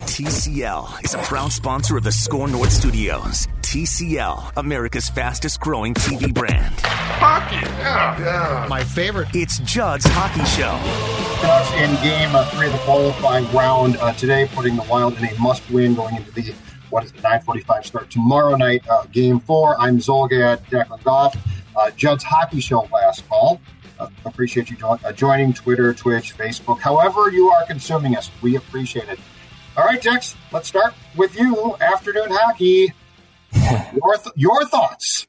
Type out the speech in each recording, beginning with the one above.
TCL is a proud sponsor of the Score North Studios. TCL, America's fastest growing TV brand. Hockey, yeah, yeah. My favorite. It's Judd's Hockey Show. Ducks in game uh, three of the qualifying round uh, today, putting the Wild in a must-win going into the what is it, 9:45 start tomorrow night, uh, game four. I'm Zulgad, Declan Goff, uh, Judd's Hockey Show last call. Uh, appreciate you jo- uh, joining Twitter, Twitch, Facebook, however you are consuming us. We appreciate it. All right, Dex, let's start with you. Afternoon hockey. your th- your thoughts.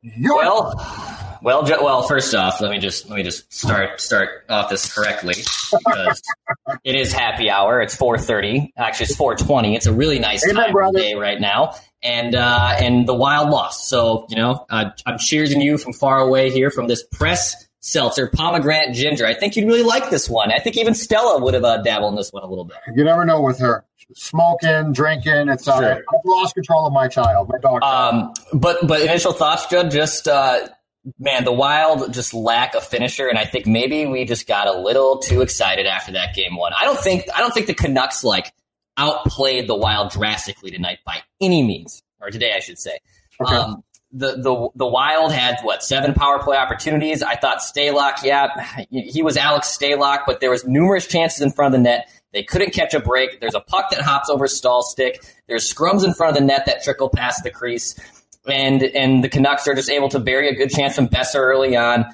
Your well, well, well. First off, let me just let me just start start off this correctly because it is happy hour. It's four thirty. Actually, it's four twenty. It's a really nice Amen, time of brother. day right now, and uh, and the Wild lost. So you know, uh, I'm cheering you from far away here from this press seltzer pomegranate ginger. I think you'd really like this one. I think even Stella would have uh, dabbled in this one a little bit. You never know with her smoking, drinking. It's uh, Sure. I've lost control of my child, my dog. Um, but but initial thoughts, Judd. Just uh, man, the Wild just lack a finisher, and I think maybe we just got a little too excited after that game one. I don't think I don't think the Canucks like outplayed the Wild drastically tonight by any means, or today I should say. Okay. Um, the, the the Wild had what seven power play opportunities. I thought Stalock, yeah, he was Alex Stalock, but there was numerous chances in front of the net. They couldn't catch a break. There's a puck that hops over Staal stick. There's scrums in front of the net that trickle past the crease, and and the Canucks are just able to bury a good chance from Boeser early on.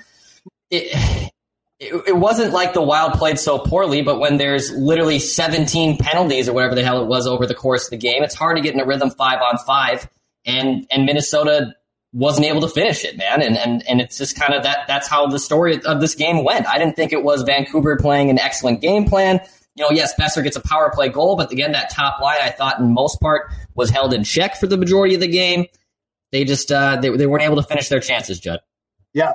It, it, it wasn't like the Wild played so poorly, but when there's literally 17 penalties or whatever the hell it was over the course of the game, it's hard to get in a rhythm five on five. And and Minnesota wasn't able to finish it, man. And and and it's just kind of that that's how the story of this game went. I didn't think it was Vancouver playing an excellent game plan. You know, yes, Boeser gets a power play goal, but again, that top line I thought in most part was held in check for the majority of the game. They just uh, they they weren't able to finish their chances, Judd. yeah,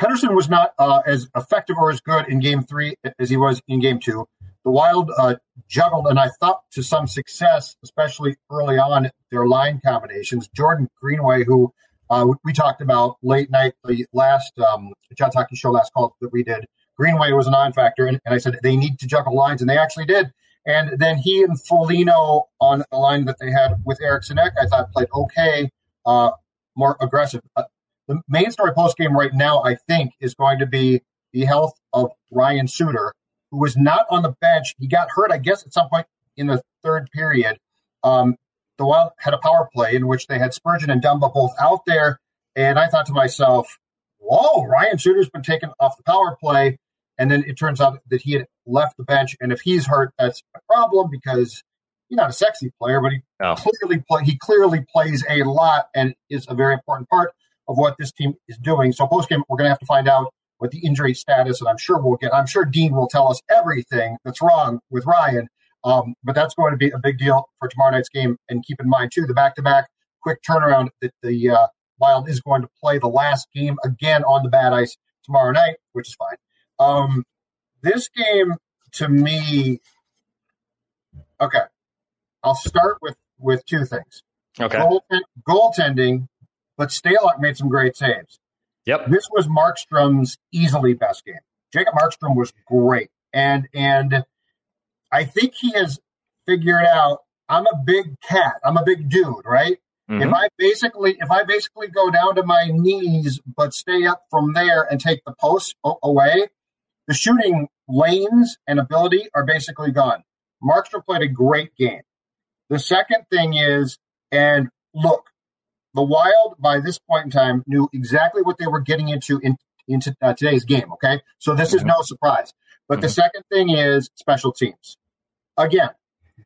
Pettersson was not uh, as effective or as good in game three as he was in game two. The Wild uh, juggled, and I thought to some success, especially early on, their line combinations. Jordan Greenway, who uh, we talked about late night, the last um, John Hockey show last call that we did. Greenway was a non-factor, and, and I said they need to juggle lines, and they actually did. And then he and Foligno on the line that they had with Eriksson Ek, I thought played okay, uh, more aggressive. Uh, the main story post game right now, I think, is going to be the health of Ryan Suter, who was not on the bench. He got hurt, I guess, at some point in the third period. Um, the Wild had a power play in which they had Spurgeon and Dumba both out there, and I thought to myself, "Whoa, Ryan Suter's been taken off the power play." And then it turns out that he had left the bench, and if he's hurt, that's a problem because he's not a sexy player, but he No. clearly play, he clearly plays a lot and is a very important part of what this team is doing. So post game, we're going to have to find out what the injury status, and I'm sure we'll get. I'm sure Dean will tell us everything that's wrong with Ryan. Um, but that's going to be a big deal for tomorrow night's game. And keep in mind too, the back-to-back quick turnaround that the uh, Wild is going to play the last game again on the bad ice tomorrow night, which is fine. Um, this game to me, okay. I'll start with with two things. Okay. Goalten- goaltending, but Stalock made some great saves. Yep. This was Markstrom's easily best game. Jacob Markstrom was great, and and I think he has figured out. I'm a big cat. I'm a big dude, right? If I basically if I basically go down to my knees but stay up from there and take the post away, the shooting lanes and ability are basically gone. Markstrom played a great game. The second thing is, and look, the Wild by this point in time knew exactly what they were getting into in, into uh, today's game. Okay, so this is no surprise. But the second thing is special teams. Again,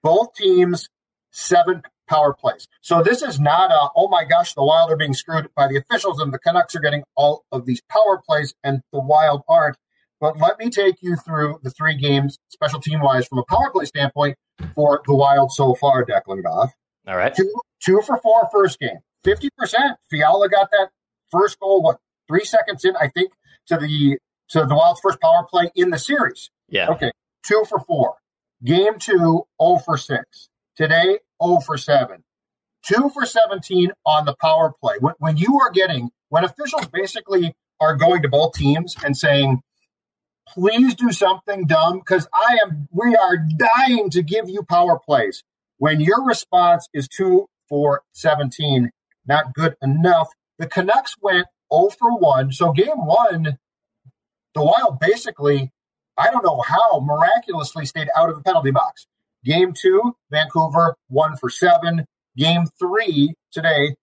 both teams seven power plays. So this is not a oh my gosh, the Wild are being screwed by the officials and the Canucks are getting all of these power plays and the Wild aren't. But let me take you through the three games, special team wise, from a power play standpoint for the Wild so far, Declan Goff. All right. Two, two for four first game. 50%. Fiala got that first goal, what, three seconds in, I think, to the to the Wild's first power play in the series. Yeah. Okay. Two for four. Game two, 0 for six. Today, 0 for seven. Two for 17 on the power play. When, when you are getting, when officials basically are going to both teams and saying, please do something dumb because I am, we are dying to give you power plays. When your response is two for 17, not good enough. The Canucks went 0 for 1. So game one, the Wild basically, I don't know how, miraculously stayed out of the penalty box. Game two, Vancouver, 1 for 7. Game three, today,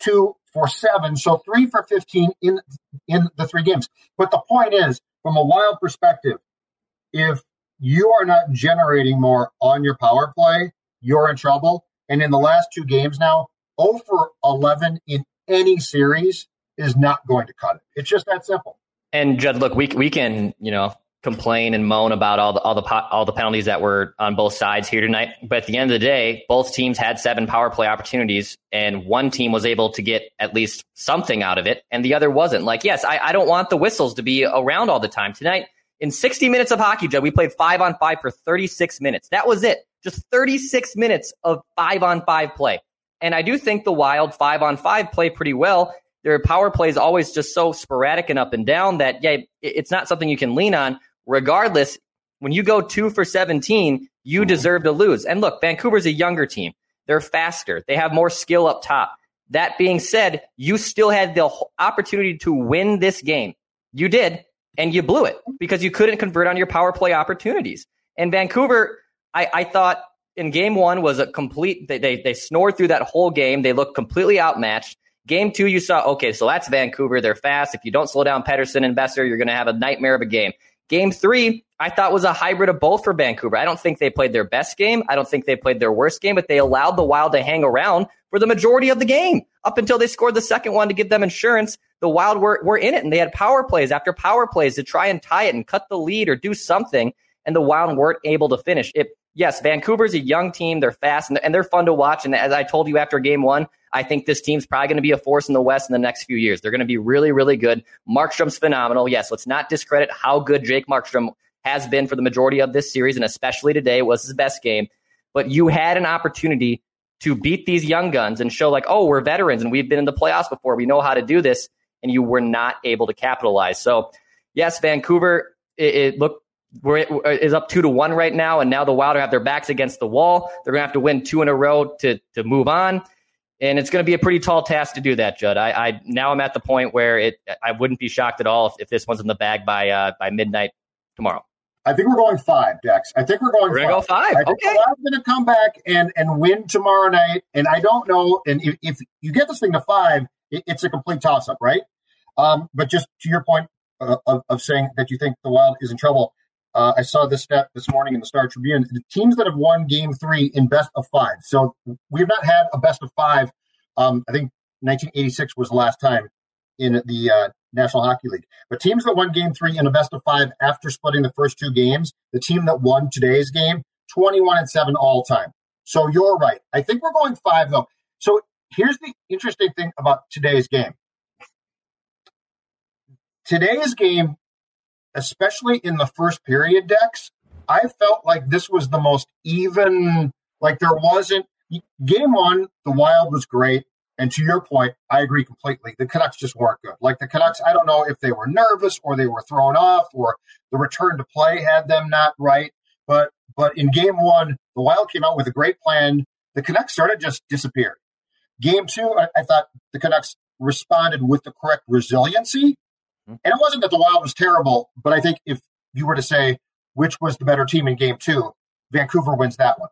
2 for 7. So 3 for 15 in, in the three games. But the point is, from a Wild perspective, if you are not generating more on your power play, you're in trouble. And in the last two games now, 0 for 11 in any series is not going to cut it. It's just that simple. And Judd, look, we we can you know complain and moan about all the all the all the penalties that were on both sides here tonight, but at the end of the day, both teams had seven power play opportunities, and one team was able to get at least something out of it, and the other wasn't. Like, yes, I, I don't want the whistles to be around all the time tonight. In 60 minutes of hockey, Judd, we played five on five for 36 minutes. That was it. Just 36 minutes of five on five play. And I do think the Wild five on five play pretty well. Their power play is always just so sporadic and up and down that, yeah, it's not something you can lean on. Regardless, when you go two for 17, you mm-hmm. deserve to lose. And look, Vancouver's a younger team. They're faster. They have more skill up top. That being said, you still had the opportunity to win this game. You did, and you blew it because you couldn't convert on your power play opportunities. And Vancouver, I, I thought in game one was a complete they, they they snored through that whole game. They looked completely outmatched. Game two, you saw, okay, so that's Vancouver. They're fast. If you don't slow down Pettersson and Boeser, you're gonna have a nightmare of a game. Game three, I thought was a hybrid of both for Vancouver. I don't think they played their best game. I don't think they played their worst game, but they allowed the Wild to hang around for the majority of the game up until they scored the second one to give them insurance. The Wild were, were in it and they had power plays after power plays to try and tie it and cut the lead or do something. And the Wild weren't able to finish. It yes, Vancouver's a young team. They're fast and and they're fun to watch. And as I told you after game one, I think this team's probably going to be a force in the West in the next few years. They're going to be really, really good. Markstrom's phenomenal. Yes, let's not discredit how good Jake Markstrom has been for the majority of this series, and especially today was his best game. But you had an opportunity to beat these young guns and show like, oh, we're veterans and we've been in the playoffs before. We know how to do this, and you were not able to capitalize. So, yes, Vancouver, it, it looked we're, is up two to one right now, and now the Wild have their backs against the wall. They're going to have to win two in a row to to move on, and it's going to be a pretty tall task to do that, Judd. I, I now I'm at the point where it I wouldn't be shocked at all if, if this one's in the bag by uh, by midnight tomorrow. I think we're going five, Dex. I think we're going. We're going go five. I think okay. Wild's going to come back and and win tomorrow night. And I don't know. And if, if you get this thing to five, it, it's a complete toss up, right? Um, but just to your point uh, of, of saying that you think the Wild is in trouble, uh, I saw this stat this morning in the Star Tribune. The teams that have won Game Three in best of five. So we've not had a best of five. Um, I think 1986 was the last time in the uh, National Hockey League. But teams that won Game Three in a best of five after splitting the first two games, the team that won today's game, 21 and seven all time. So you're right. I think we're going five though. So here's the interesting thing about today's game. Today's game especially in the first period Dex, I felt like this was the most even, like there wasn't game one, the wild was great. And to your point, I agree completely. The Canucks just weren't good. Like the Canucks, I don't know if they were nervous or they were thrown off or the return to play had them not right. But but in game one, the Wild came out with a great plan. The Canucks sort of just disappeared. Game two, I, I thought the Canucks responded with the correct resiliency and it wasn't that the Wild was terrible, but I think if you were to say which was the better team in game two, Vancouver wins that one.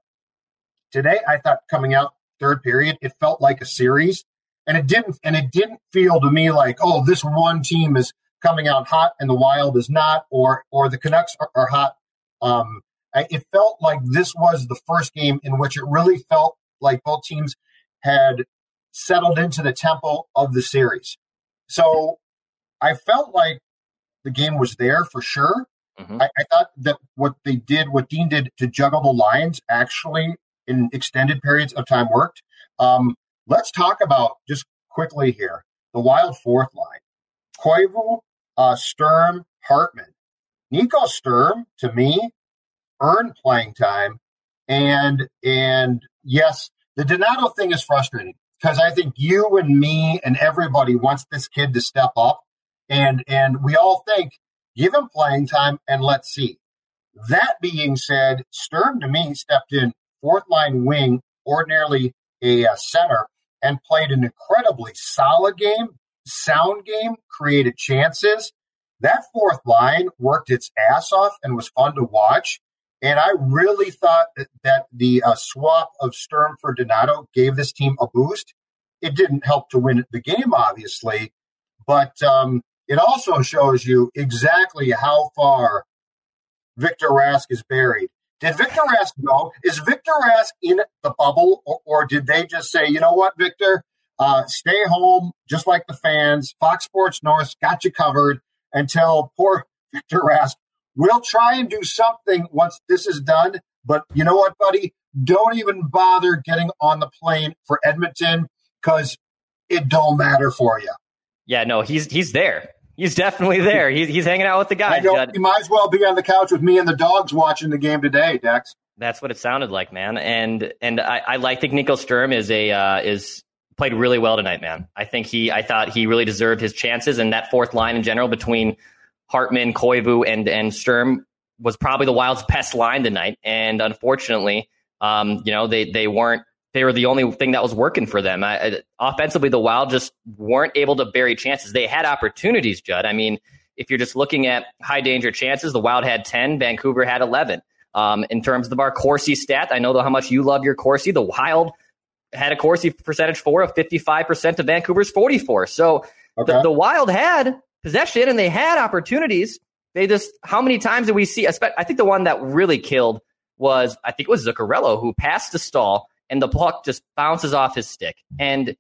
today I thought coming out third period, it felt like a series. And it didn't and it didn't feel to me like, oh, this one team is coming out hot and the Wild is not, or or the Canucks are, are hot. Um, I, it felt like this was the first game in which it really felt like both teams had settled into the tempo of the series. So I felt like the game was there for sure. Mm-hmm. I, I, thought that what they did, what Dean did to juggle the lines, actually in extended periods of time worked. Um, let's talk about just quickly here the Wild fourth line: Koivu, uh, Sturm, Hartman. Nico Sturm, to me, earned playing time, and and yes, the Donato thing is frustrating because I think you and me and everybody wants this kid to step up, and and we all think give him playing time and let's see. That being said, Sturm to me stepped in fourth line wing, ordinarily a center, and played an incredibly solid game, sound game, created chances. That fourth line worked its ass off and was fun to watch. And I really thought that, that the uh, swap of Sturm for Donato gave this team a boost. It didn't help to win the game, obviously, but um, it also shows you exactly how far Victor Rask is buried. Did Victor Rask go? Is Victor Rask in the bubble, or, or did they just say, you know what, Victor, uh, stay home, just like the fans? Fox Sports North got you covered until poor Victor Rask We'll try and do something once this is done. But you know what, buddy? Don't even bother getting on the plane for Edmonton because it don't matter for you. Yeah, no, he's he's there. He's definitely there. He's, he's hanging out with the guys. Know, he might as well be on the couch with me and the dogs watching the game today, Dex. That's what it sounded like, man. And and I, I like think Nico Sturm is a uh, is played really well tonight, man. I think he I thought he really deserved his chances, and that fourth line in general between Hartman, Koivu, and and Sturm was probably the Wild's best line tonight. And unfortunately, um, you know, they they weren't they were the only thing that was working for them. I, offensively, the Wild just weren't able to bury chances. They had opportunities, Judd. I mean, if you're just looking at high danger chances, the Wild had 10, Vancouver had 11. Um, in terms of our Corsi stat, I know how much you love your Corsi. The Wild had a Corsi percentage for of 55% to Vancouver's 44. So okay. the, the Wild had possession and they had opportunities. They just, how many times did we see? I think the one that really killed was, I think it was Zuccarello who passed to Staal and the puck just bounces off his stick. And,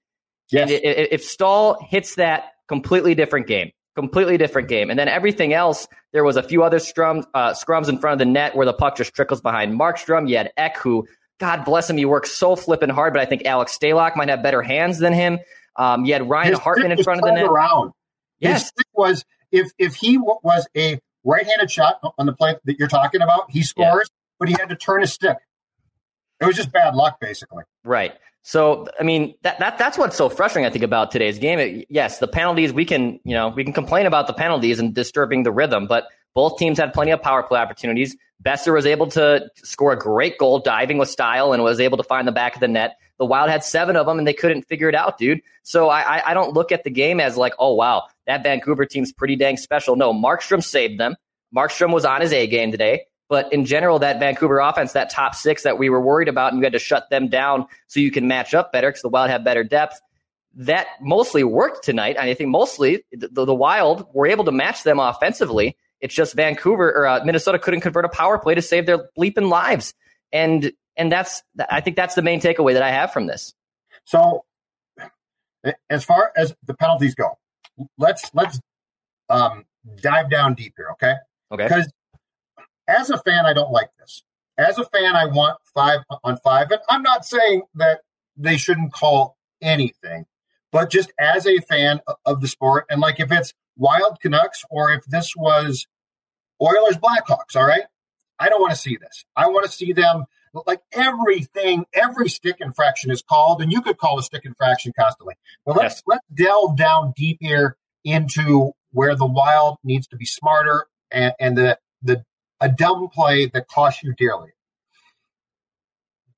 yes. and if Staal hits that, completely different game, completely different game. And then everything else, there was a few other scrums, uh, scrums in front of the net where the puck just trickles behind Markstrom. You had Ek, who, God bless him, he works so flipping hard, but I think Alex Stalock might have better hands than him. Um, you had Ryan his Hartman in front of the net. Around. Yes. His was if if he was a right-handed shot on the play that you're talking about, he scores, yeah. but he had to turn his stick. It was just bad luck, basically. Right. So, I mean, that, that that's what's so frustrating, I think, about today's game. It, yes, the penalties, we can, you know, we can complain about the penalties and disturbing the rhythm, but both teams had plenty of power play opportunities. Boeser was able to score a great goal, diving with style, and was able to find the back of the net. The Wild had seven of them, and they couldn't figure it out, dude. So I, I don't look at the game as like, oh wow, that Vancouver team's pretty dang special. No, Markstrom saved them. Markstrom was on his A game today. But in general, that Vancouver offense, that top six that we were worried about, and you had to shut them down so you can match up better because the Wild have better depth. That mostly worked tonight. And I think mostly the, the Wild were able to match them offensively. It's just Vancouver or uh, Minnesota couldn't convert a power play to save their bleeping lives. And and that's I think that's the main takeaway that I have from this. So, as far as the penalties go, let's let's um, dive down deep here, okay? Okay. Because as a fan, I don't like this. As a fan, I want five on five, and I'm not saying that they shouldn't call anything, but just as a fan of the sport, and like if it's Wild Canucks or if this was Oilers Blackhawks, all right, I don't want to see this. I want to see them like everything, every stick infraction is called, and you could call a stick infraction constantly. But let's yes. let's delve down deep here into where the wild needs to be smarter and, and the the a dumb play that costs you dearly.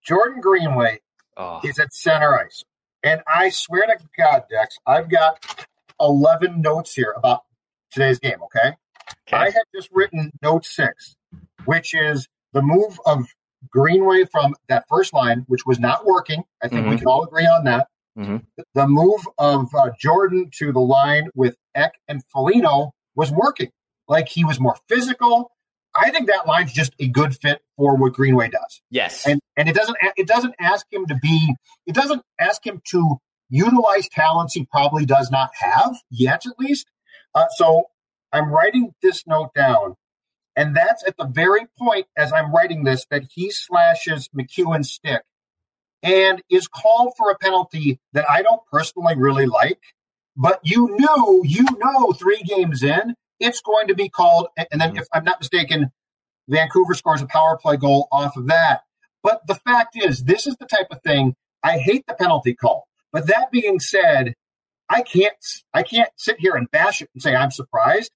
Jordan Greenway oh. is at center ice. And I swear to God, Dex, I've got 11 notes here about today's game, okay? okay? I had just written note six, which is the move of Greenway from that first line, which was not working. I think mm-hmm. we can all agree on that. Mm-hmm. The move of uh, Jordan to the line with Ek and Foligno was working. Like he was more physical. I think that line's just a good fit for what Greenway does. Yes, and and it doesn't it doesn't ask him to be it doesn't ask him to utilize talents he probably does not have yet, at least. Uh, so I'm writing this note down, and that's at the very point as I'm writing this that he slashes MacEwen's stick and is called for a penalty that I don't personally really like. But you knew, you know, three games in, it's going to be called. And then, mm-hmm. if I'm not mistaken, Vancouver scores a power play goal off of that. But the fact is, this is the type of thing I hate the penalty call. But that being said, I can't I can't sit here and bash it and say I'm surprised.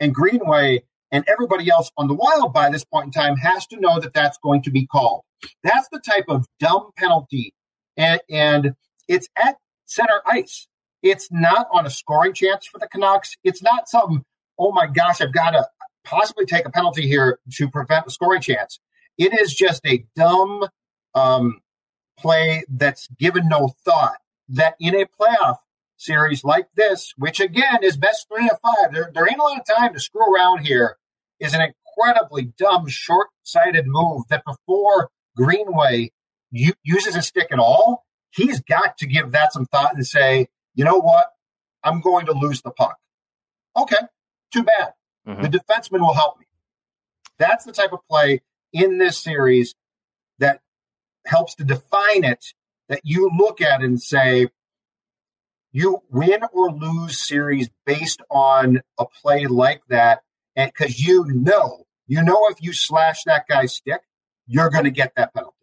And Greenway and everybody else on the Wild by this point in time has to know that that's going to be called. That's the type of dumb penalty, and, and it's at center ice. It's not on a scoring chance for the Canucks. It's not some oh my gosh, I've got to possibly take a penalty here to prevent a scoring chance. It is just a dumb um, play that's given no thought. That in a playoff series like this, which again is best three of five, there, there ain't a lot of time to screw around here, is an incredibly dumb, short sighted move that before Greenway u- uses a stick at all, he's got to give that some thought and say, you know what? I'm going to lose the puck. Okay, too bad. Mm-hmm. The defenseman will help me. That's the type of play in this series that helps to define it that you look at and say, you win or lose series based on a play like that. And because you know, you know, if you slash that guy's stick, you're going to get that penalty.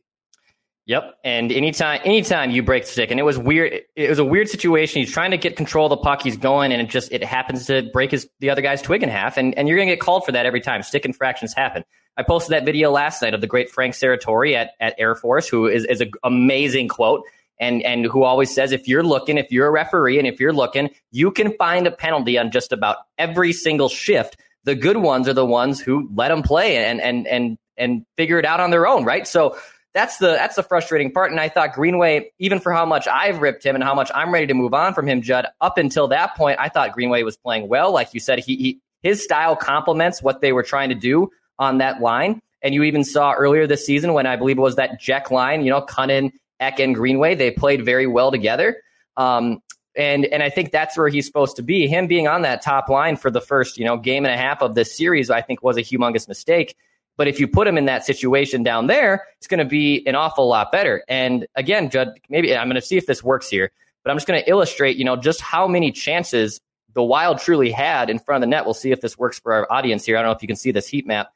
Yep. And anytime, anytime you break the stick, and it was weird. It was a weird situation. He's trying to get control of the puck. He's going, and it just it happens to break his the other guy's twig in half, and and you're to get called for that every time. Stick infractions happen. I posted that video last night of the great Frank Serratore at at Air Force, who is is an amazing quote. And, and who always says if you're looking, if you're a referee and if you're looking, you can find a penalty on just about every single shift. The good ones are the ones who let them play and and and and figure it out on their own, right? So that's the that's the frustrating part. And I thought Greenway, even for how much I've ripped him and how much I'm ready to move on from him, Judd, up until that point, I thought Greenway was playing well. Like you said, he, he his style complements what they were trying to do on that line. And you even saw earlier this season when I believe it was that Jack line, you know, Kunin, Ek, and Greenway, they played very well together. Um, and and I think that's where he's supposed to be. Him being on that top line for the first, you know, game and a half of this series, I think was a humongous mistake. But if you put him in that situation down there, it's going to be an awful lot better. And again, Judd, maybe I'm going to see if this works here, but I'm just going to illustrate, you know, just how many chances the Wild truly had in front of the net. We'll see if this works for our audience here. I don't know if you can see this heat map,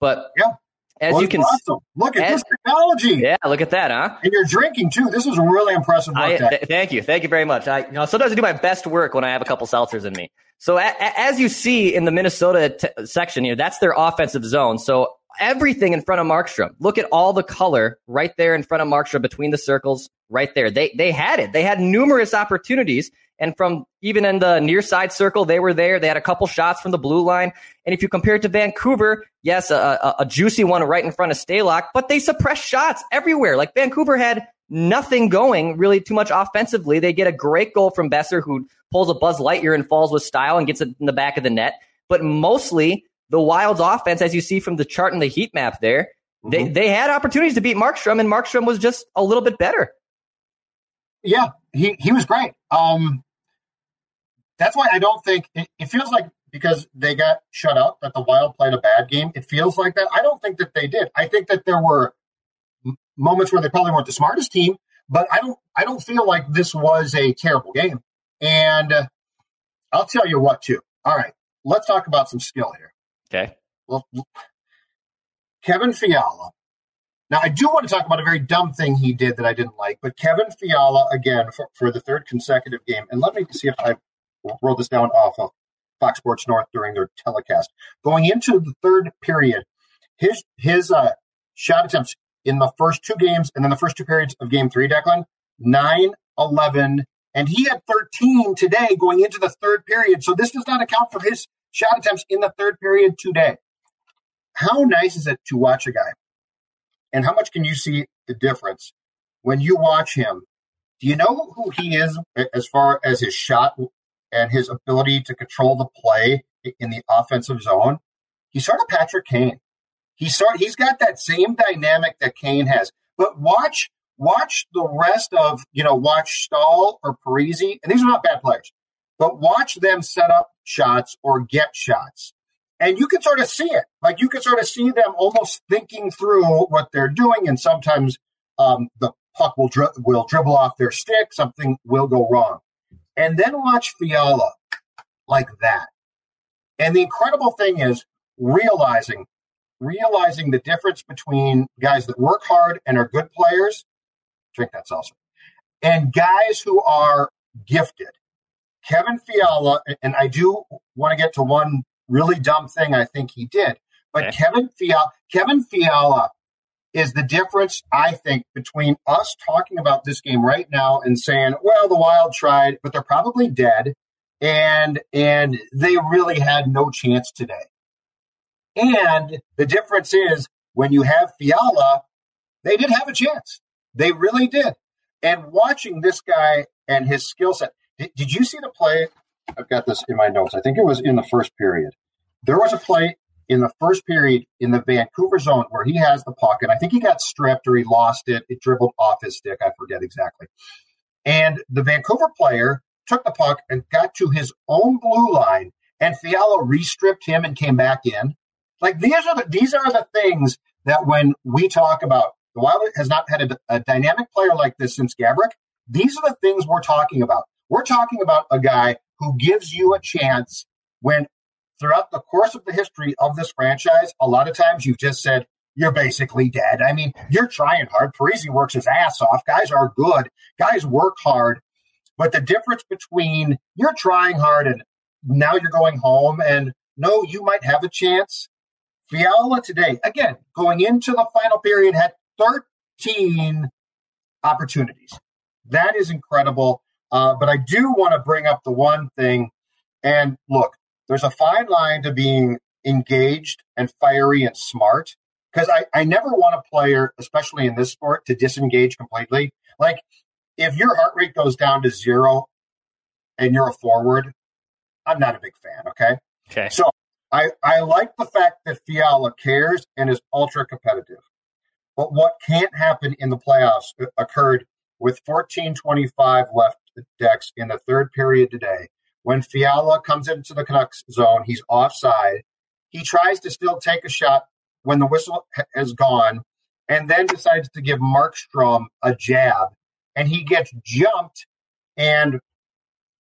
but yeah. As well, you can awesome. look at as, this technology. Yeah, look at that, huh? And you're drinking too. This is really impressive I, th- thank you, thank you very much. I, you know, sometimes I do my best work when I have a couple seltzers in me. So a, a, as you see in the Minnesota t- section here, that's their offensive zone. So everything in front of Markstrom. Look at all the color right there in front of Markstrom between the circles right there. They they had it. They had numerous opportunities. And from even in the near side circle, they were there. They had a couple shots from the blue line. And if you compare it to Vancouver, yes, a, a, a juicy one right in front of Stalock, but they suppressed shots everywhere. Like Vancouver had nothing going really too much offensively. They get a great goal from Boeser, who pulls a Buzz Lightyear and falls with style and gets it in the back of the net. But mostly the Wild's offense, as you see from the chart and the heat map there, mm-hmm. they, they had opportunities to beat Markstrom, and Markstrom was just a little bit better. Yeah, he, he was great. Um, that's why I don't think it, it feels like because they got shut out that the Wild played a bad game. It feels like that. I don't think that they did. I think that there were moments where they probably weren't the smartest team, but I don't. I don't feel like this was a terrible game. And uh, I'll tell you what, too. All right, let's talk about some skill here. Okay. Well, Kevin Fiala. Now, I do want to talk about a very dumb thing he did that I didn't like, but Kevin Fiala, again, for, for the third consecutive game, and let me see if I wrote this down off of Fox Sports North during their telecast. Going into the third period, his his uh, shot attempts in the first two games and then the first two periods of game three, Declan, 9, 11, and he had 13 today going into the third period. So this does not account for his shot attempts in the third period today. How nice is it to watch a guy and how much can you see the difference when you watch him? Do you know who he is as far as his shot and his ability to control the play in the offensive zone? He's sort of Patrick Kane. He's sort he's got that same dynamic that Kane has. But watch watch the rest of you know watch Staal or Parise, and these are not bad players, but watch them set up shots or get shots and you can sort of see it. Like you can sort of see them almost thinking through what they're doing, and sometimes um, the puck will dri- will dribble off their stick, something will go wrong, and then watch Fiala like that. And the incredible thing is realizing realizing the difference between guys that work hard and are good players, drink that salsa, and guys who are gifted. Kevin Fiala, and I do want to get to one really dumb thing I think he did. But okay. Kevin Fiala, Kevin Fiala is the difference, I think, between us talking about this game right now and saying, well, the Wild tried, but they're probably dead. And and they really had no chance today. And the difference is when you have Fiala, they did have a chance. They really did. And watching this guy and his skill set, did, did you see the play I've got this in my notes. I think it was in the first period. There was a play in the first period in the Vancouver zone where he has the puck, and I think he got stripped or he lost it. It dribbled off his stick. I forget exactly. And the Vancouver player took the puck and got to his own blue line, and Fiala restripped him and came back in. Like these are the these are the things that when we talk about the Wild has not had a, a dynamic player like this since Gaborik. These are the things we're talking about. We're talking about a guy who gives you a chance when throughout the course of the history of this franchise, a lot of times you've just said, you're basically dead. I mean, you're trying hard. Parise works his ass off. Guys are good. Guys work hard. But the difference between you're trying hard and now you're going home and no, you might have a chance. Fiala today, again, going into the final period, had 13 opportunities. That is incredible. Uh, but I do want to bring up the one thing. And look, there's a fine line to being engaged and fiery and smart. Because I, I never want a player, especially in this sport, to disengage completely. Like, if your heart rate goes down to zero and you're a forward, I'm not a big fan. Okay. Okay. So I, I like the fact that Fiala cares and is ultra competitive. But what can't happen in the playoffs occurred with 14:25 left Dex in the third period today. When Fiala comes into the Canucks zone, he's offside. He tries to still take a shot when the whistle has gone, and then decides to give Markstrom a jab, and he gets jumped. And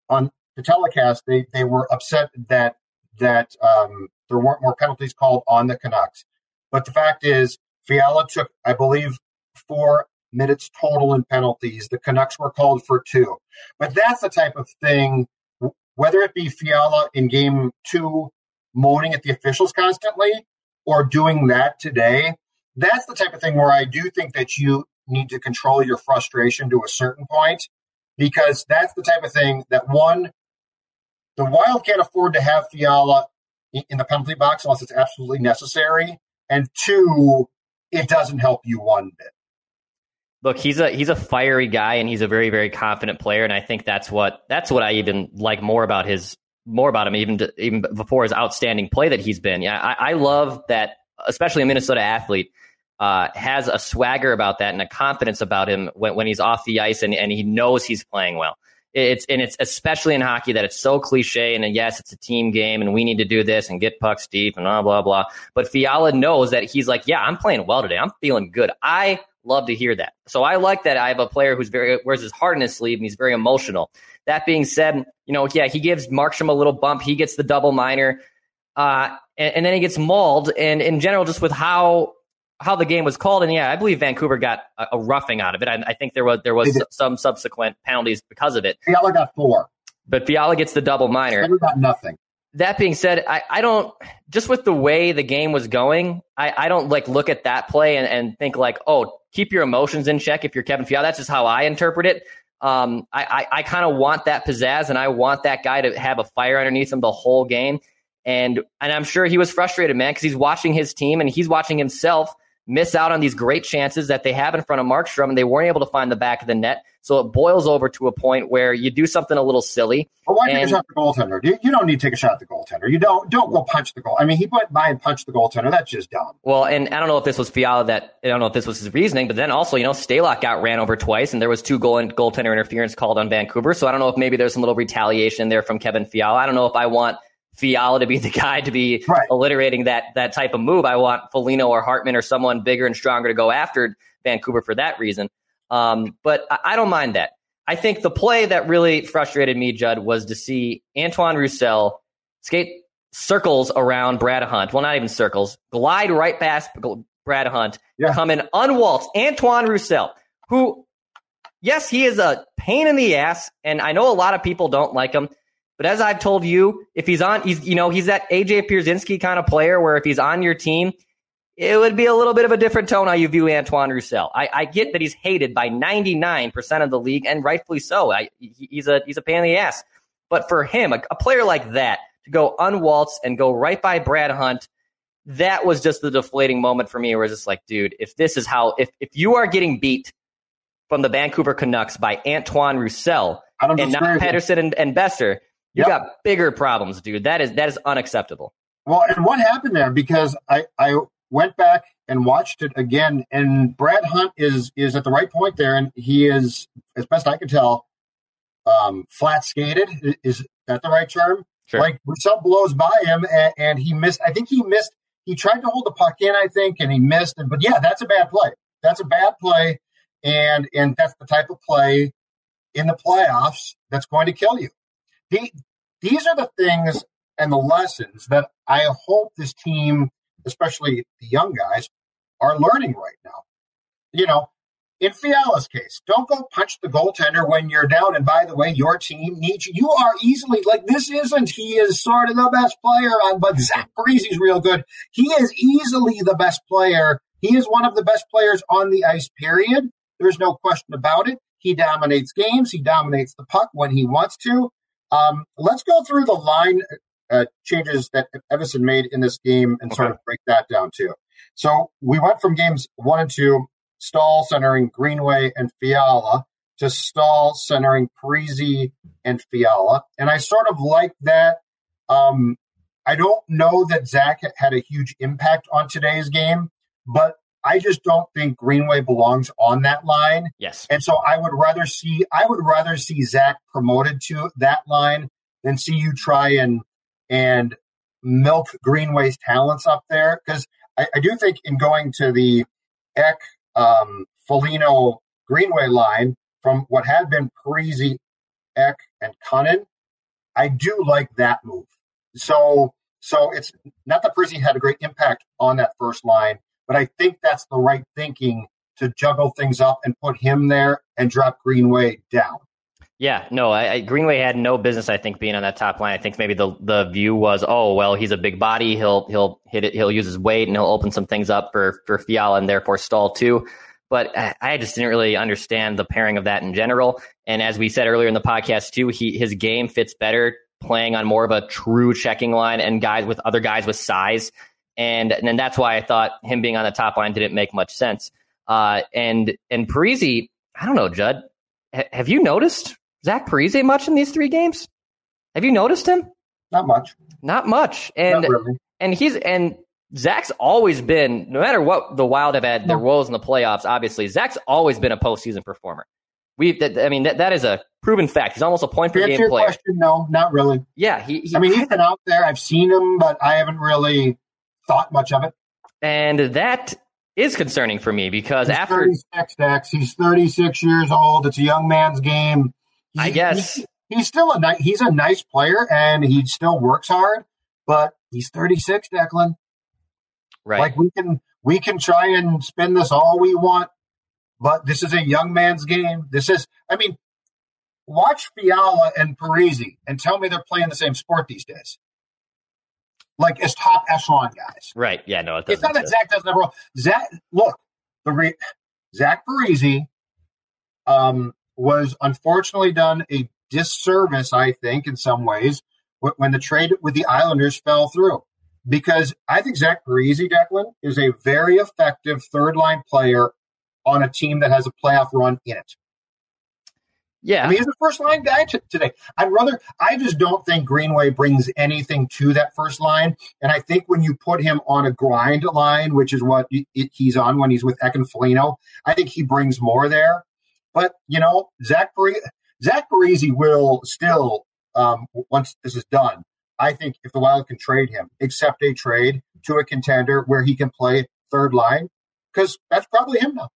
on the telecast, they, they were upset that that um, there weren't more penalties called on the Canucks. But the fact is, Fiala took, I believe, four minutes total in penalties. The Canucks were called for two. But that's the type of thing, whether it be Fiala in game two moaning at the officials constantly or doing that today, that's the type of thing where I do think that you need to control your frustration to a certain point because that's the type of thing that one, the Wild can't afford to have Fiala in the penalty box unless it's absolutely necessary. And two, it doesn't help you one bit. Look, he's a he's a fiery guy and he's a very very confident player, and I think that's what that's what I even like more about his more about him even to, even before his outstanding play that he's been. Yeah, I, I love that, especially a Minnesota athlete. Uh, has a swagger about that and a confidence about him when, when he's off the ice and, and he knows he's playing well. It's and it's especially in hockey that it's so cliche and yes, it's a team game and we need to do this and get pucks deep and blah blah blah. But Fiala knows that he's like, yeah, I'm playing well today. I'm feeling good. I Love to hear that. So I like that I have a player who's very wears his heart in his sleeve and he's very emotional. That being said, you know, yeah, he gives Markstrom a little bump. He gets the double minor, uh, and, and, then he gets mauled. And in general, just with how how the game was called, and yeah, I believe Vancouver got a, a roughing out of it. I, I, think there was there was some subsequent penalties because of it. Fiala got four, but Fiala gets the double minor. got nothing that being said, I, I don't just with the way the game was going, I, I don't like look at that play and, and think like, oh, keep your emotions in check if you're Kevin Fiala. That's just how I interpret it. Um, I, I, I kind of want that pizzazz and I want that guy to have a fire underneath him the whole game. And and I'm sure he was frustrated, man, because he's watching his team and he's watching himself miss out on these great chances that they have in front of Markstrom, and they weren't able to find the back of the net. So it boils over to a point where you do something a little silly. But why take a shot at the goaltender? You, you don't need to take a shot at the goaltender. You don't don't go punch the goal. I mean, he went by and punched the goaltender. That's just dumb. Well, and I don't know if this was Fiala that I don't know if this was his reasoning, but then also you know Stalock got ran over twice, and there was two goal and goaltender interference called on Vancouver. So I don't know if maybe there's some little retaliation there from Kevin Fiala. I don't know if I want Fiala to be the guy to be right. alliterating that that type of move. I want Foligno or Hartman or someone bigger and stronger to go after Vancouver for that reason. Um, but I, I don't mind that. I think the play that really frustrated me, Judd, was to see Antoine Roussel skate circles around Brad Hunt. Well, not even circles, glide right past Brad Hunt, yeah. come in unwaltzed. Antoine Roussel, who, yes, he is a pain in the ass, and I know a lot of people don't like him. But as I've told you, if he's on, he's you know he's that AJ Pierzynski kind of player where if he's on your team, it would be a little bit of a different tone how you view Antoine Roussel. I, I get that he's hated by 99% of the league, and rightfully so. I, he's a he's a pain in the ass. But for him, a, a player like that to go unwaltz and go right by Brad Hunt, that was just the deflating moment for me. Where it's just like, dude, if this is how if if you are getting beat from the Vancouver Canucks by Antoine Roussel and not Pettersson and, and Boeser, you yep. got bigger problems, dude. That is that is unacceptable. Well, and what happened there? Because I I went back and watched it again, and Brad Hunt is is at the right point there, and he is, as best I can tell, um, flat skated. Is that the right term? Sure. Like Roussel blows by him, and, and, he missed. I think he missed. He tried to hold the puck in, I think, and he missed. And but yeah, that's a bad play. That's a bad play, and and that's the type of play in the playoffs that's going to kill you. He, these are the things and the lessons that I hope this team especially the young guys, are learning right now. You know, in Fiala's case, don't go punch the goaltender when you're down. And by the way, your team needs you. You are easily like this isn't. He is sort of the best player on, but Zach Parise's real good. He is easily the best player. He is one of the best players on the ice. Period. There's no question about it. He dominates games. He dominates the puck when he wants to. Um, let's go through the line uh, changes that Evason made in this game and okay. sort of break that down too. So we went from games one and two, Staal centering Greenway and Fiala, to Staal centering Parise and Fiala. And I sort of like that. Um, I don't know that Zach had a huge impact on today's game, but I just don't think Greenway belongs on that line. Yes. And so I would rather see I would rather see Zach promoted to that line than see you try and and milk Greenway's talents up there because I, I, do think in going to the Ek um, Foligno Greenway line from what had been Parise, Ek, and Kunin, I do like that move. So so it's not that Parise had a great impact on that first line, but I think that's the right thinking to juggle things up and put him there and drop Greenway down. Yeah, no, I, I, Greenway had no business. I think being on that top line. I think maybe the the view was, oh well, he's a big body. He'll he'll hit it. He'll use his weight and he'll open some things up for for Fiala and therefore Staal too. But uh, I just didn't really understand the pairing of that in general. And as we said earlier in the podcast too, he his game fits better playing on more of a true checking line and guys with other guys with size. And and that's why I thought him being on the top line didn't make much sense. Uh, and and Parise, I don't know, Judd. have you noticed Zach Parise much in these three games? Have you noticed him? Not much. Not much. And Not really. and he's and Zach's always been, no matter what the Wild have had their roles in the playoffs, obviously, Zach's always been a postseason performer. We, I mean, that, that is a proven fact. He's almost a point per game player. Question, no, not really. Yeah, he, he, I mean, he's been out there. I've seen him, but I haven't really thought much of it. And that is concerning for me because he's after 36, Dex, he's 36 years old. It's a young man's game. I guess he's, he's still a ni- he's a nice player and he still works hard, but he's 36, Declan. Right. Like we can we can try and spin this all we want, but this is a young man's game. This is I mean, watch Fiala and Parise and tell me they're playing the same sport these days. Like as top echelon guys. Right. Yeah, no, it It's not that Zach doesn't have a role. Zach look, the re- Zach Parise um was unfortunately done a disservice, I think, in some ways, when the trade with the Islanders fell through. because I think Zach Parise, Declan, is a very effective third line player on a team that has a playoff run in it. Yeah. I mean, he's a first line guy t- today. I'd rather, I just don't think Greenway brings anything to that first line. And I think when you put him on a grind line, which is what he's on when he's with Ekin Foligno, I think he brings more there. But, you know, Zach, Parise, Zach Parise will still, um, once this is done, I think if the Wild can trade him, accept a trade to a contender where he can play third line, because that's probably him now.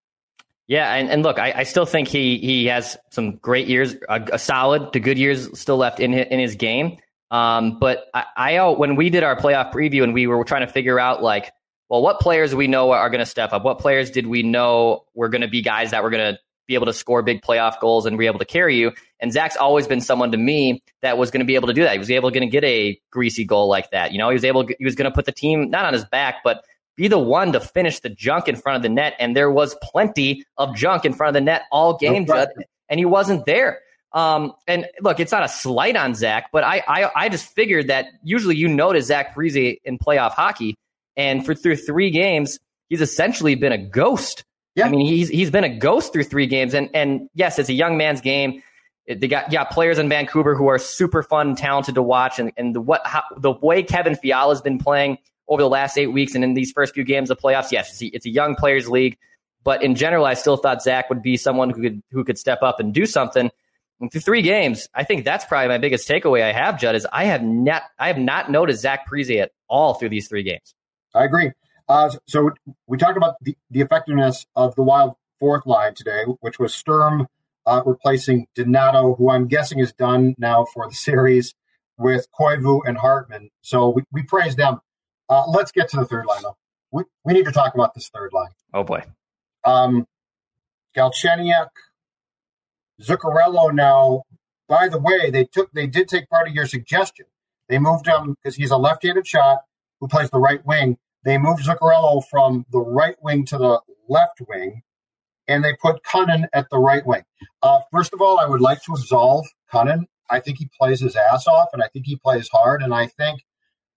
Yeah, and, and look, I, I still think he he has some great years, a, a solid to good years still left in his, in his game. Um, but I, I when we did our playoff preview and we were trying to figure out like, well, what players we know are going to step up? What players did we know were going to be guys that were going to be able to score big playoff goals and be able to carry you? And Zach's always been someone to me that was going to be able to do that. He was able to get a greasy goal like that. You know, he was able, he was going to put the team not on his back, but be the one to finish the junk in front of the net. And there was plenty of junk in front of the net all game, Judd, and he wasn't there. Um, and look, it's not a slight on Zach, but I, I, I just figured that usually you notice Zach Parise in playoff hockey, and for through three games, he's essentially been a ghost. Yeah. I mean, he's he's been a ghost through three games, and and yes, it's a young man's game. They got got players in Vancouver who are super fun, talented to watch, and and the what how, the way Kevin Fiala has been playing over the last eight weeks and in these first few games of playoffs, yes, it's a, it's a young players league. But in general, I still thought Zach would be someone who could who could step up and do something. And through three games, I think that's probably my biggest takeaway I have, Judd, is I have not I have not noticed Zach Parise at all through these three games. I agree. Uh, so we talked about the, the effectiveness of the Wild fourth line today, which was Sturm uh, replacing Donato, who I'm guessing is done now for the series with Koivu and Hartman. So we, we praise them. Uh, let's get to the third line, though. We, we need to talk about this third line. Oh, boy. Um, Galchenyuk, Zuccarello now, by the way, they took they did take part of your suggestion. They moved him because he's a left-handed shot who plays the right wing. They moved Zuccarello from the right wing to the left wing, and they put Kunin at the right wing. Uh, first of all, I would like to absolve Kunin. I think he plays his ass off, and I think he plays hard, and I think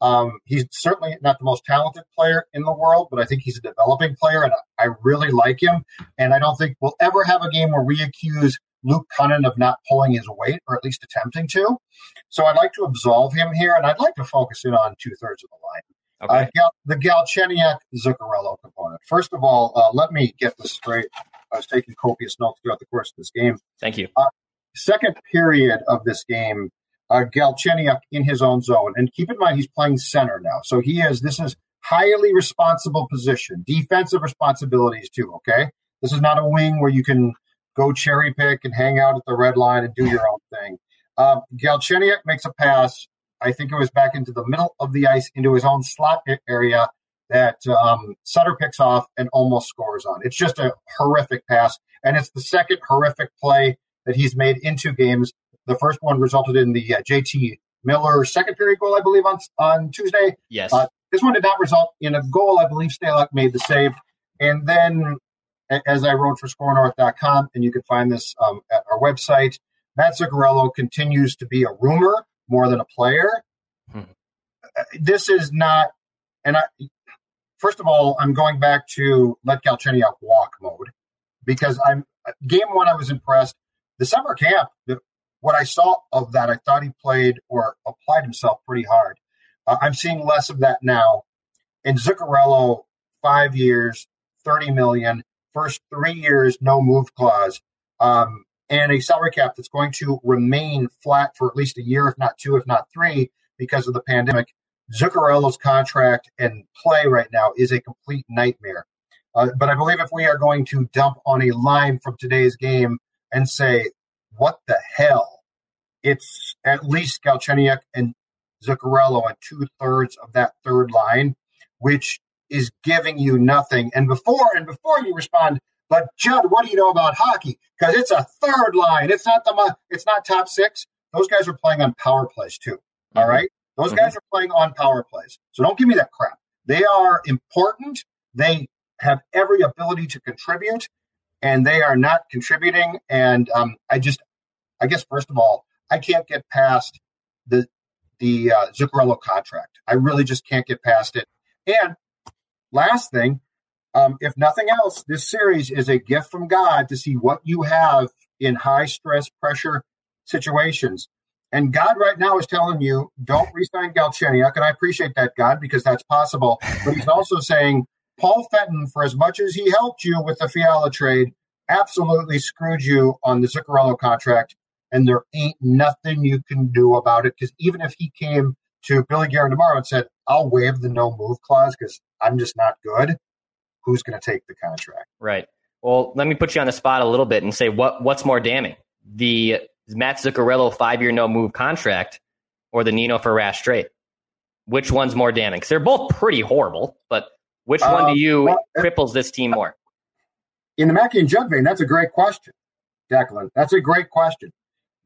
um, he's certainly not the most talented player in the world, but I think he's a developing player, and I really like him. And I don't think we'll ever have a game where we accuse Luke Kunin of not pulling his weight, or at least attempting to. So I'd like to absolve him here, and I'd like to focus in on two thirds of the line. Okay. Uh, Gal- the Galchenyuk Zuccarello component. First of all, uh, let me get this straight. I was taking copious notes throughout the course of this game. Thank you. Uh, second period of this game, uh, Galchenyuk in his own zone. And keep in mind, he's playing center now. So he is, this is highly responsible position, defensive responsibilities too, okay? This is not a wing where you can go cherry pick and hang out at the red line and do your own thing. Uh, Galchenyuk makes a pass. I think it was back into the middle of the ice into his own slot area that um, Sutter picks off and almost scores on. It's just a horrific pass. And it's the second horrific play that he's made in two games the first one resulted in the uh, JT Miller second period goal, I believe, on on Tuesday. Yes. Uh, this one did not result in a goal. I believe Stalock made the save. And then, as I wrote for SKORNorth.com, and you can find this um, at our website, Matt Zuccarello continues to be a rumor more than a player. Hmm. Uh, this is not, and I, first of all, I'm going back to let Galchenyuk walk mode because I'm game one. I was impressed. The summer camp, the, what I saw of that, I thought he played or applied himself pretty hard. Uh, I'm seeing less of that now. In Zuccarello, five years, 30 million, first three years, no move clause, um, and a salary cap that's going to remain flat for at least a year, if not two, if not three, because of the pandemic. Zuccarello's contract and play right now is a complete nightmare. Uh, but I believe if we are going to dump on a line from today's game and say what the hell? It's at least Galchenyuk and Zuccarello and two thirds of that third line, which is giving you nothing. And before and before you respond, but Judd, what do you know about hockey? Because it's a third line. It's not the it's not top six. Those guys are playing on power plays too. Mm-hmm. All right, those mm-hmm. guys are playing on power plays. So don't give me that crap. They are important. They have every ability to contribute, and they are not contributing. And um, I just I guess first of all, I can't get past the the uh, Zuccarello contract. I really just can't get past it. And last thing, um, if nothing else, this series is a gift from God to see what you have in high stress pressure situations. And God right now is telling you, don't resign Galchenyuk. And I appreciate that, God, because that's possible. But he's also saying, Paul Fenton, for as much as he helped you with the Fiala trade, absolutely screwed you on the Zuccarello contract. And there ain't nothing you can do about it. Because even if he came to Billy Guerin tomorrow and said, I'll waive the no move clause because I'm just not good, who's going to take the contract? Right. Well, let me put you on the spot a little bit and say what what's more damning, the Matt Zuccarello five year no move contract or the Nino for Rask trade? Which one's more damning? Because they're both pretty horrible, but which one do um, you well, cripples this team more? In the Mackey and Judd vein, that's a great question, Declan. That's a great question.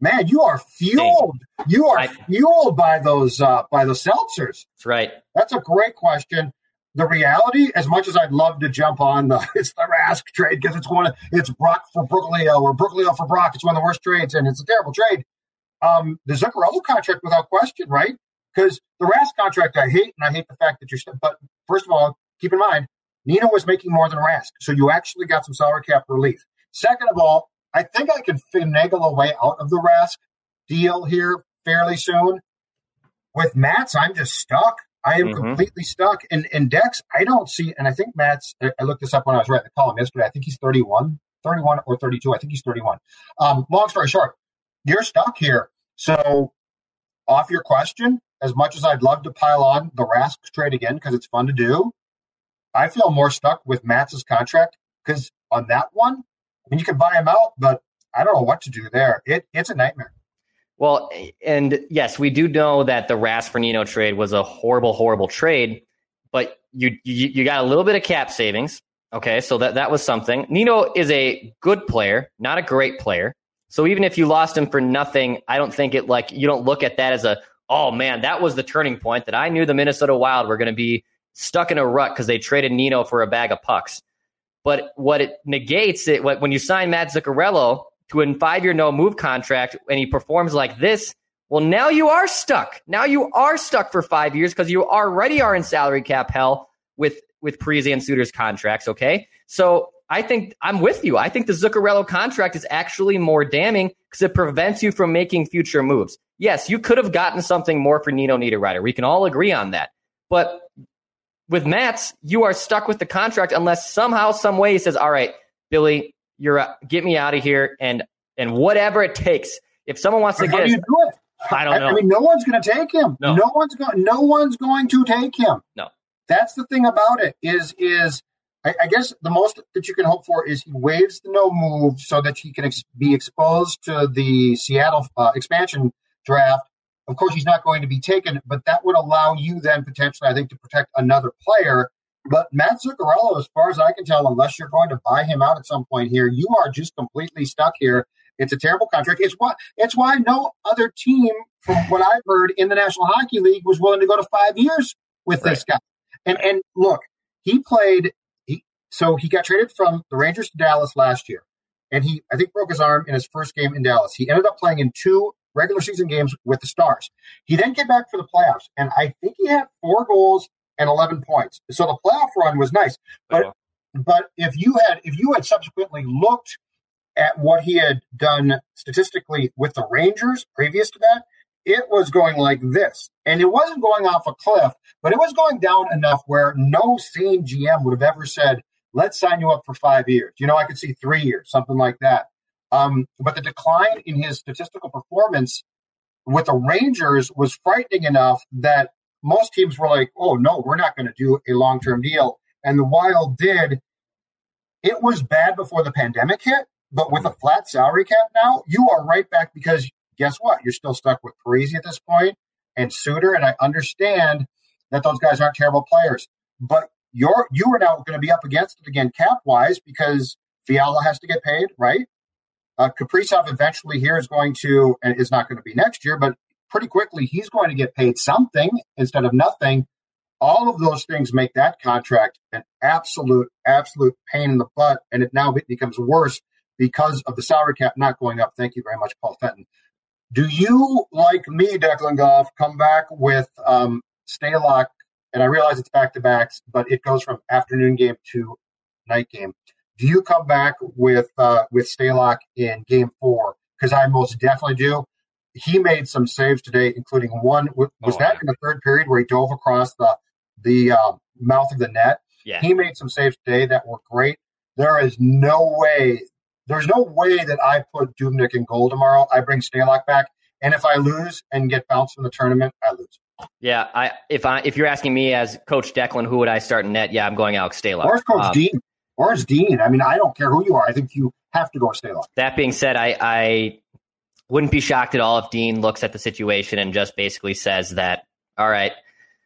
Man, you are fueled. You are I, fueled by those uh, by the seltzers. That's right. That's a great question the reality, as much as I'd love to jump on the it's the Rask trade because it's one of it's Brock for Broglio or Broglio for Brock. It's one of the worst trades and it's a terrible trade. Um, the Zuccarello contract, without question, right? Because the Rask contract, I hate, and I hate the fact that you're. But first of all, keep in mind, Nino was making more than Rask, so you actually got some salary cap relief. Second of all, I think I can finagle a way out of the Rask deal here fairly soon. With Mats, I'm just stuck. I am mm-hmm. completely stuck. And and Dex, I don't see, and I think Matt's. I looked this up when I was writing the column yesterday. I think he's 31, 31 or 32. I think he's 31. Um, long story short, you're stuck here. So, off your question, as much as I'd love to pile on the Rask trade again because it's fun to do, I feel more stuck with Matt's contract because on that one, I mean, you can buy them out, but I don't know what to do there. It it's a nightmare. Well, and yes, we do know that the Rask for Nino trade was a horrible, horrible trade, but you, you, you got a little bit of cap savings. Okay, so that that was something. Nino is a good player, not a great player. So even if you lost him for nothing, I don't think it like you don't look at that as a oh man, that was the turning point that I knew the Minnesota Wild were going to be stuck in a rut because they traded Nino for a bag of pucks. But what it negates it when you sign Matt Zuccarello, to a five year no move contract and he performs like this, well, now you are stuck. Now you are stuck for five years because you already are in salary cap hell with with Parise and Suter's contracts. Okay, so I think I'm with you. I think the Zuccarello contract is actually more damning because it prevents you from making future moves. Yes, you could have gotten something more for Nino Niederreiter. We can all agree on that. But with Matt's, you are stuck with the contract unless somehow, some way he says, "All right, Billy, you're uh, get me out of here and and whatever it takes. If someone wants to get, do do it? I don't know. I mean, no one's going to take him. No. no one's going. No one's going to take him. No. That's the thing about it. Is is I, I guess the most that you can hope for is he waives the no move so that he can ex- be exposed to the Seattle uh, expansion draft. Of course, he's not going to be taken, but that would allow you then potentially, I think, to protect another player but Matt Zuccarello, as far as I can tell, unless you're going to buy him out at some point here, you are just completely stuck here. It's a terrible contract. It's why it's why no other team, from what I've heard in the National Hockey League, was willing to go to five years with right. this guy. And and look, he played. He, so he got traded from the Rangers to Dallas last year, and he I think broke his arm in his first game in Dallas. He ended up playing in two regular season games with the Stars. He then came back for the playoffs, and I think he had four goals and 11 points. So the playoff run was nice. But but if you had if you had subsequently looked at what he had done statistically with the Rangers previous to that, it was going like this. And it wasn't going off a cliff, but it was going down enough where no sane GM would have ever said, let's sign you up for five years. You know, I could see three years, something like that. Um, but the decline in his statistical performance with the Rangers was frightening enough that most teams were like, oh, no, we're not going to do a long term deal. And the Wild did. It was bad before the pandemic hit, but with a flat salary cap now, you are right back because guess what? You're still stuck with Parise at this point and Suter. And I understand that those guys aren't terrible players, but you're you are now going to be up against it again cap wise because Fiala has to get paid, right? Uh, Kaprizov eventually here is going to, and is not going to be next year, but pretty quickly he's going to get paid something instead of nothing. All of those things make that contract an absolute, absolute pain in the butt. And it now becomes worse because of the salary cap not going up. Thank you very much, Paul Fenton. Do you, like me, Declan Goff, come back with um, Stalock? And I realize it's back to backs, but it goes from afternoon game to night game. Do you come back with uh, with Stalock in game four? Because I most definitely do. He made some saves today, including one. Was Oh, that yeah. in the third period where he dove across the the uh, mouth of the net? Yeah. He made some saves today that were great. There is no way. There's no way that I put Dubnyk in goal tomorrow. I bring Stalock back, and if I lose and get bounced from the tournament, I lose. Yeah, I if I if you're asking me as Coach Declan, who would I start in net? Yeah, I'm going Alex Stalock. Or Coach Um, Dean? Or is Dean? I mean, I don't care who you are. I think you have to go with Stalock. That being said, I, I wouldn't be shocked at all if Dean looks at the situation and just basically says that, all right,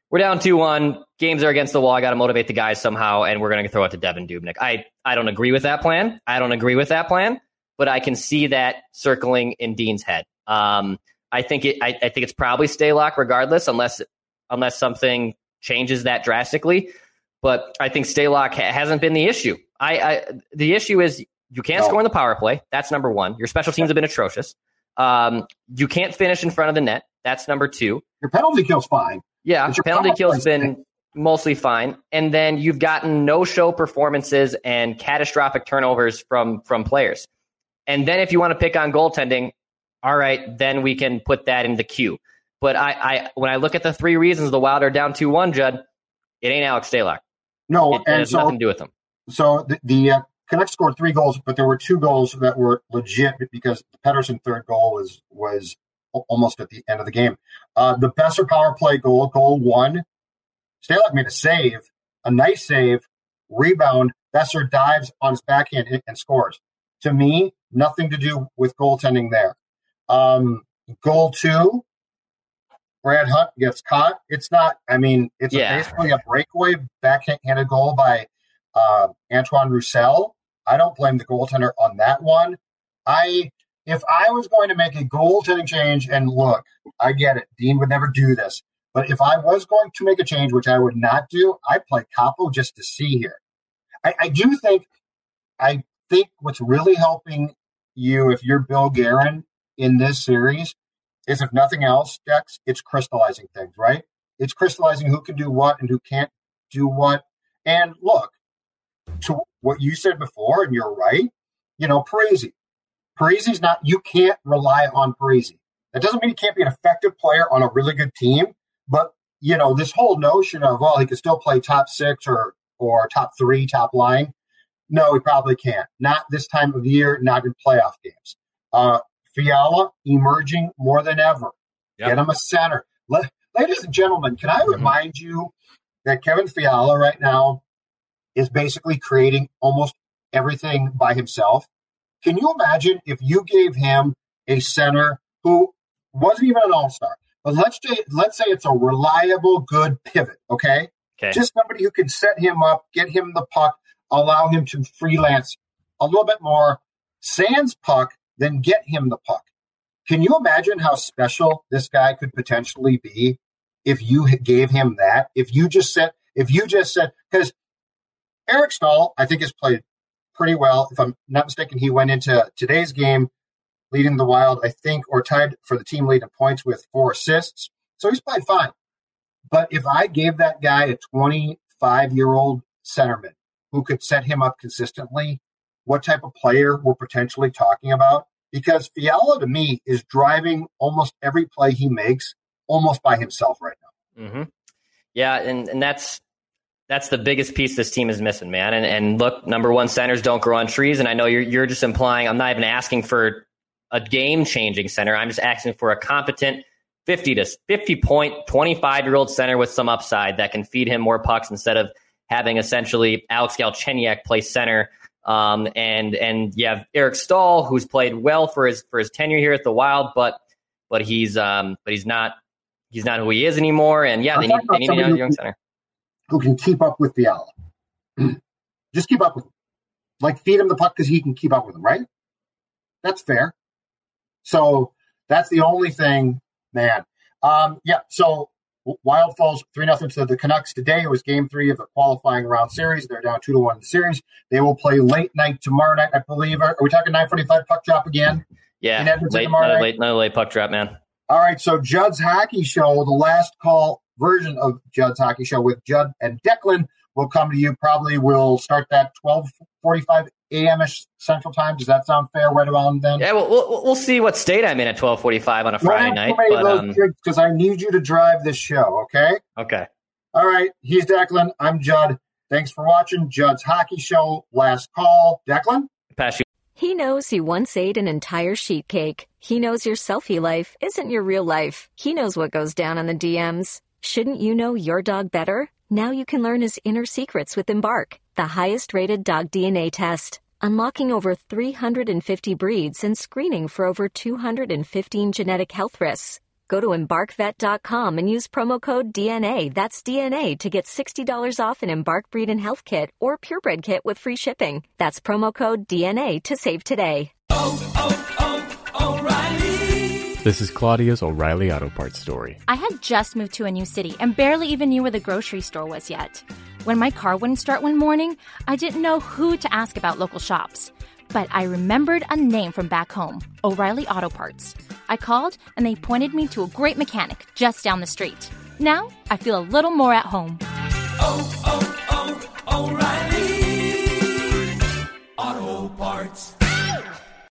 we're down 2 1. Games are against the wall. I got to motivate the guys somehow, and we're going to throw it to Devan Dubnyk. I, I don't agree with that plan. I don't agree with that plan, but I can see that circling in Dean's head. Um, I think it. I, I think it's probably stay Stalock regardless, unless unless something changes that drastically. But I think Stalock ha- hasn't been the issue. I, I the issue is you can't No. score in the power play. That's number one. Your special teams have been atrocious. Um, you can't finish in front of the net. That's number two. Your penalty kill's fine. Yeah, your penalty kill's been mostly fine, and then you've gotten no show performances and catastrophic turnovers from from players. And then if you want to pick on goaltending, all right, then we can put that in the queue. But I, I when I look at the three reasons the Wild are down two one, Judd, it ain't Alex Stalock. No, It, and so nothing to do with him. so the, the uh, Canucks scored three goals, but there were two goals that were legit because the Pettersson third goal was was almost at the end of the game. Uh, the Boeser power play goal, goal one, Stalock made a save, a nice save, rebound. Boeser dives on his backhand and, and scores. To me, nothing to do with goaltending there. Um, goal two, Brad Hunt gets caught. It's not. I mean, it's Yeah. basically a breakaway backhanded goal by uh, Antoine Roussel. I don't blame the goaltender on that one. I if I was going to make a goaltending change, and look, I get it, Dean would never do this, but if I was going to make a change, which I would not do, I'd play Kaapo just to see here. I, I do think, I think what's really helping you if you're Bill Guerin in this series is if nothing else, Dex, it's crystallizing things, right? It's crystallizing who can do what and who can't do what. And look, to what you said before, and you're right, you know, Parise. Parise's not, you can't rely on Parise. That doesn't mean he can't be an effective player on a really good team, but, you know, this whole notion of, well, he could still play top six or, or top three, top line. No, he probably can't. Not this time of year, not in playoff games. Uh, Fiala emerging more than ever. Yep. Get him a center. Le- ladies and gentlemen, can I mm-hmm. remind you that Kevin Fiala right now is basically creating almost everything by himself? Can you imagine if you gave him a center who wasn't even an all star, but let's say, let's say it's a reliable, good pivot, okay? Okay. Just somebody who can set him up, get him the puck, allow him to freelance a little bit more, sans puck, then get him the puck. Can you imagine how special this guy could potentially be if you gave him that? If you just said, if you just said, because Eric Staal, I think, has played pretty well. If I'm not mistaken, he went into today's game leading the Wild, I think, or tied for the team lead in points with four assists. So he's played fine. But if I gave that guy a 25 year old centerman who could set him up consistently, what type of player we're potentially talking about? Because Fiala to me is driving almost every play he makes almost by himself right now. hmm Yeah, and, and that's that's the biggest piece this team is missing, man. And and look, number one, centers don't grow on trees. And I know you're you're just implying I'm not even asking for a game changing center. I'm just asking for a competent 50 to 50 point 25 year old center with some upside that can feed him more pucks instead of having essentially Alex Galchenyuk play center. Um, and and you have Eric Staal, who's played well for his for his tenure here at the Wild, but but he's um but he's not he's not who he is anymore. And yeah, they need they need a young, young center. who can keep up with Fiala. Just keep up with him. Like feed him the puck because he can keep up with him, right? That's fair. So that's the only thing, man. Um, yeah. So Wild falls three nothing to the Canucks today. It was Game Three of the qualifying round series. They're down two to one in the series. They will play late night tomorrow night, I believe. Are, we talking nine forty five puck drop again? Yeah, late, tomorrow uh, night? late, late puck drop, man. All right, so Judd's Hockey Show, the last call version of Judd's Hockey Show with Judd and Declan will come to you. Probably will start that twelve forty-five a.m. Central Time. Does that sound fair? Right around then. Yeah, we'll, we'll, we'll see what state I'm in at 12:45 on a Friday night. But um, because I need you to drive this show. Okay. okay, All right. He's Declan. I'm Judd. Thanks for watching Judd's Hockey Show. Last call, Declan. pass you. He knows you once ate an entire sheet cake. He knows your selfie life isn't your real life. He knows what goes down on the DMs. Shouldn't you know your dog better? Now you can learn his inner secrets with Embark, the highest rated dog DNA test. Unlocking over 350 breeds and screening for over 215 genetic health risks. Go to embarkvet.com and use promo code DNA, that's DNA, to get $60 off an Embark Breed and Health Kit or Purebred Kit with free shipping. That's promo code DNA to save today. This is Claudia's O'Reilly Auto Parts story. I had just moved to a new city and barely even knew where the grocery store was yet. When my car wouldn't start one morning, I didn't know who to ask about local shops. But I remembered a name from back home O'Reilly Auto Parts. I called and they pointed me to a great mechanic just down the street. Now I feel a little more at home. Oh, oh, oh, O'Reilly.